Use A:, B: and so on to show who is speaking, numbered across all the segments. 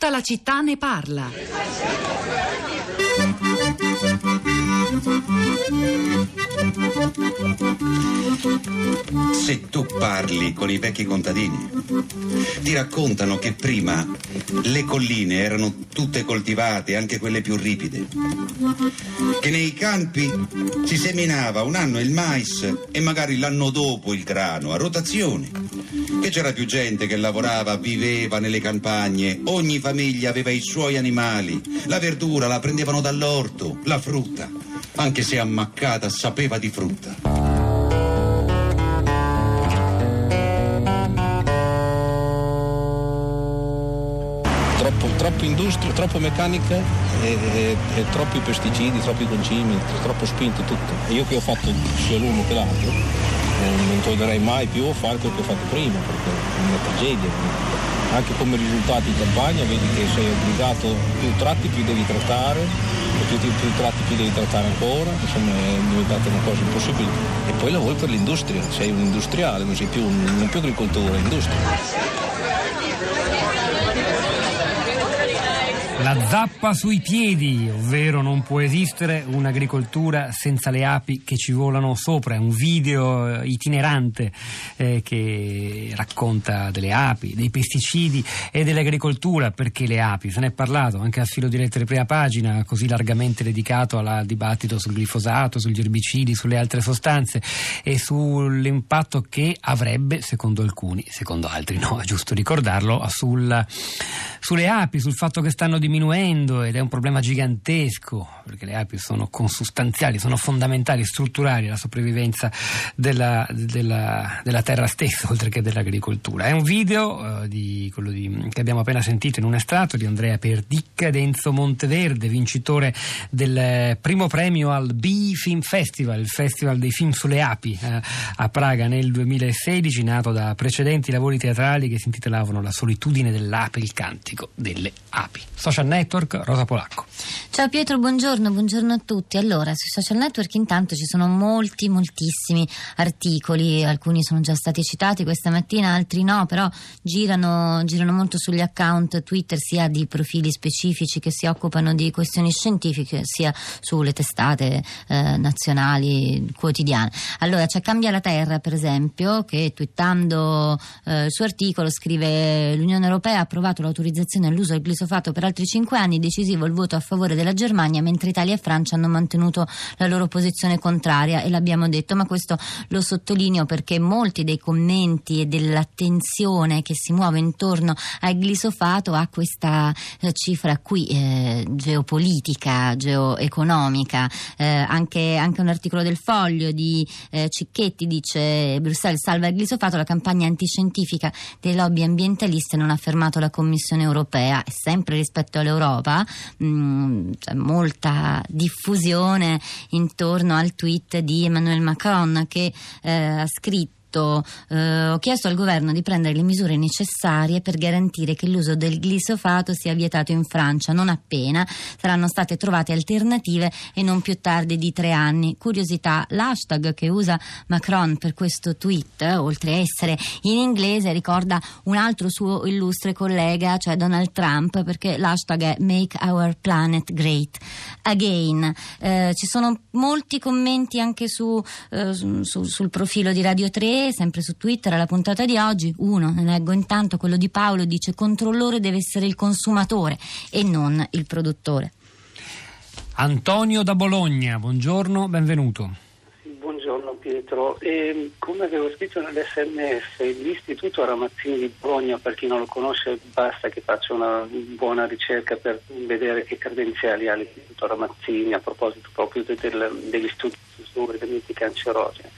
A: Tutta la città ne parla.
B: Se tu parli con i vecchi contadini, ti raccontano che prima le colline erano tutte coltivate, anche quelle più ripide, che nei campi si seminava un anno il mais e magari l'anno dopo il grano, a rotazione, che c'era più gente che lavorava, viveva nelle campagne, ogni famiglia aveva i suoi animali, la verdura la prendevano dall'orto, la frutta, anche se ammaccata sapeva di frutta.
C: Troppo industria, troppo meccanica e, e, e, troppi pesticidi, troppi concimi, troppo spinto tutto. E io che ho fatto sia l'uno che l'altro non tornerei mai più a fare quello che ho fatto prima perché è una tragedia. Anche come risultati in campagna vedi che sei obbligato, più tratti più devi trattare, più, più, più tratti più devi trattare ancora, insomma è diventata una cosa impossibile. E poi lavori per l'industria, sei un industriale, non sei più, un, non più agricoltore, industria.
D: La zappa sui piedi, ovvero non può esistere un'agricoltura senza le api che ci volano sopra. È un video eh, itinerante eh, che racconta delle api, dei pesticidi e dell'agricoltura. Perché le api? Se ne è parlato anche a filo di lettere prima pagina, così largamente dedicato al dibattito sul glifosato, sugli erbicidi, sulle altre sostanze e sull'impatto che avrebbe, secondo alcuni, secondo altri no, è giusto ricordarlo, sul, sulle api, sul fatto che stanno diminuendo diminuendo ed è un problema gigantesco perché le api sono consustanziali, sono fondamentali, strutturali alla sopravvivenza della, della, della terra stessa oltre che dell'agricoltura. È un video uh, di, quello di, che abbiamo appena sentito in un estratto di Andrea Perdicca ed Enzo Monteverde, vincitore del primo premio al B-Film Festival, il festival dei film sulle api uh, a Praga nel 2016, nato da precedenti lavori teatrali che si intitolavano La solitudine dell'ape, il cantico delle api. Social social network, Rosa Polacco.
E: Ciao Pietro, buongiorno, buongiorno a tutti. Allora, sui social network intanto ci sono molti, moltissimi articoli, alcuni sono già stati citati questa mattina, altri no, però girano, girano molto sugli account Twitter sia di profili specifici che si occupano di questioni scientifiche, sia sulle testate eh, nazionali quotidiane. Allora, c'è Cambia la Terra, per esempio, che twittando eh, il suo articolo scrive l'Unione Europea ha approvato l'autorizzazione all'uso del glisofato per altri cinque anni decisivo il voto a favore della Germania, mentre Italia e Francia hanno mantenuto la loro posizione contraria e l'abbiamo detto, ma questo lo sottolineo perché molti dei commenti e dell'attenzione che si muove intorno al glisofato ha questa eh, cifra qui eh, geopolitica, geoeconomica. Eh, anche, anche, un articolo del Foglio di eh, Cicchetti dice Bruxelles salva il glisofato, la campagna antiscientifica dei lobby ambientaliste non ha fermato la Commissione europea sempre rispetto all'Europa, mh, mm, c'è molta diffusione intorno al tweet di Emmanuel Macron che eh, ha scritto detto eh, ho chiesto al governo di prendere le misure necessarie per garantire che l'uso del glisofato sia vietato in Francia non appena saranno state trovate alternative e non più tardi di tre anni. Curiosità, l'hashtag che usa Macron per questo tweet, oltre a essere in inglese, ricorda un altro suo illustre collega, cioè Donald Trump, perché l'hashtag è Make Our Planet Great Again. Eh, ci sono molti commenti anche su, eh, su, sul profilo di Radio 3 sempre su Twitter, alla puntata di oggi, uno, ne leggo intanto, quello di Paolo, dice controllore deve essere il consumatore e non il produttore.
D: Antonio da Bologna, buongiorno, benvenuto.
F: Buongiorno Pietro, e come avevo scritto nell'SMS, l'istituto Ramazzini di Bologna, per chi non lo conosce basta che faccia una buona ricerca per vedere che credenziali ha l'istituto Ramazzini a proposito proprio del, degli studi sulle elementi cancerogeni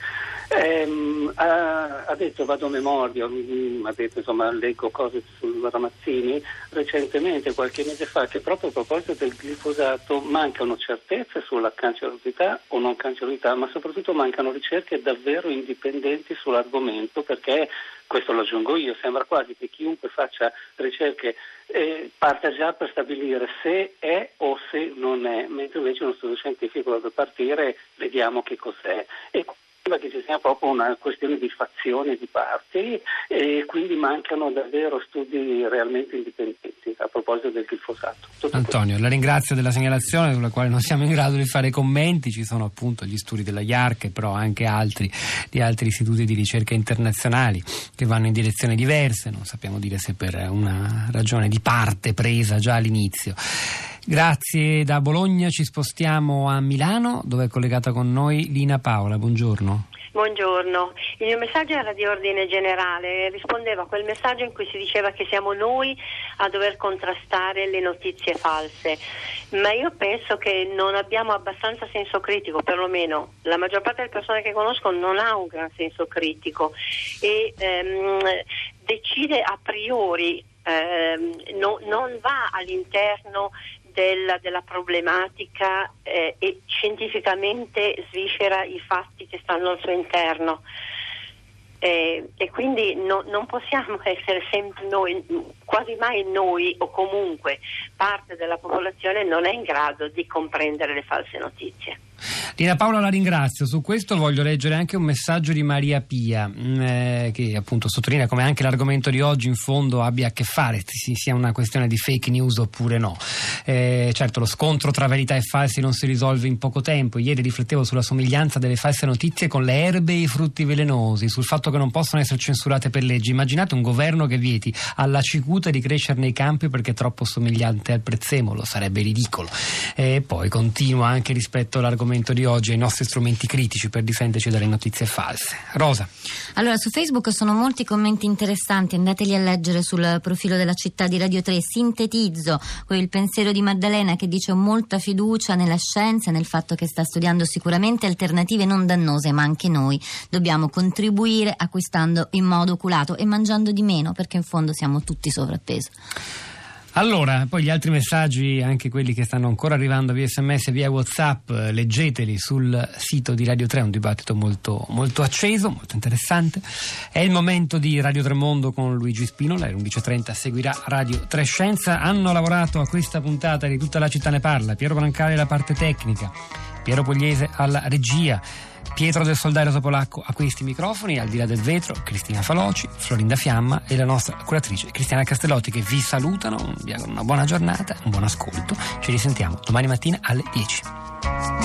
F: Ehm, ha, ha, detto vado a memoria, ha detto insomma leggo cose sul Ramazzini recentemente, qualche mese fa, che proprio a proposito del glifosato mancano certezze sulla cancerosità o non cancerosità, ma soprattutto mancano ricerche davvero indipendenti sull'argomento perché, questo lo aggiungo io, sembra quasi che chiunque faccia ricerche eh, parta già per stabilire se è o se non è, mentre invece uno studio scientifico deve partire vediamo che cos'è. E che ci sia proprio una questione di fazione di parti e quindi mancano davvero studi realmente indipendenti a proposito del glifosato.
D: Tutto Antonio, questo. la ringrazio della segnalazione sulla quale non siamo in grado di fare commenti, ci sono appunto gli studi della IARC però anche altri di altri istituti di ricerca internazionali che vanno in direzioni diverse, non sappiamo dire se per una ragione di parte presa già all'inizio. Grazie da Bologna, ci spostiamo a Milano dove è collegata con noi Lina Paola, buongiorno.
A: Buongiorno, il mio messaggio era di ordine generale, rispondeva a quel messaggio in cui si diceva che siamo noi a dover contrastare le notizie false, ma io penso che non abbiamo abbastanza senso critico, perlomeno la maggior parte delle persone che conosco non ha un gran senso critico. E ehm, decide a priori, ehm, no, non va all'interno della, della problematica eh, e scientificamente sviscera i fatti che stanno al suo interno. Eh, e quindi no, non possiamo essere sempre noi, quasi mai noi o comunque parte della popolazione non è in grado di comprendere le false notizie.
D: Lina Paola la ringrazio, su questo voglio leggere anche un messaggio di Maria Pia mm, eh, che appunto sottolinea come anche l'argomento di oggi in fondo abbia a che fare, sia una questione di fake news oppure no. Eh, certo lo scontro tra verità e falsi non si risolve in poco tempo, ieri riflettevo sulla somiglianza delle false notizie con le erbe e i frutti velenosi, sul fatto che non possono essere censurate per legge. Immaginate un governo che vieti alla cicuta di crescere nei campi perché è troppo somigliante al prezzemolo, sarebbe ridicolo. E poi continua anche rispetto all'argomento di oggi ai nostri strumenti critici per difenderci dalle notizie false. Rosa.
E: Allora, su Facebook sono molti commenti interessanti, andateli a leggere sul profilo della città di Radio 3. Sintetizzo il pensiero di Maddalena che dice ho molta fiducia nella scienza e nel fatto che sta studiando sicuramente alternative non dannose, ma anche noi dobbiamo contribuire acquistando in modo oculato e mangiando di meno perché in fondo siamo tutti sovrappeso.
D: Allora, poi gli altri messaggi, anche quelli che stanno ancora arrivando via sms e via whatsapp, leggeteli sul sito di Radio 3, un dibattito molto, molto acceso, molto interessante. È il momento di Radio Tremondo con Luigi Spinola, alle 11.30 seguirà Radio 3 Scienza. Hanno lavorato a questa puntata di Tutta la città ne parla, Piero Brancale la parte tecnica, Piero Pugliese alla regia. Pietro del Soldario Polacco a questi microfoni, al di là del vetro, Cristina Faloci, Florinda Fiamma e la nostra curatrice Cristiana Castellotti che vi salutano, vi auguro una buona giornata, un buon ascolto. Ci risentiamo domani mattina alle 10.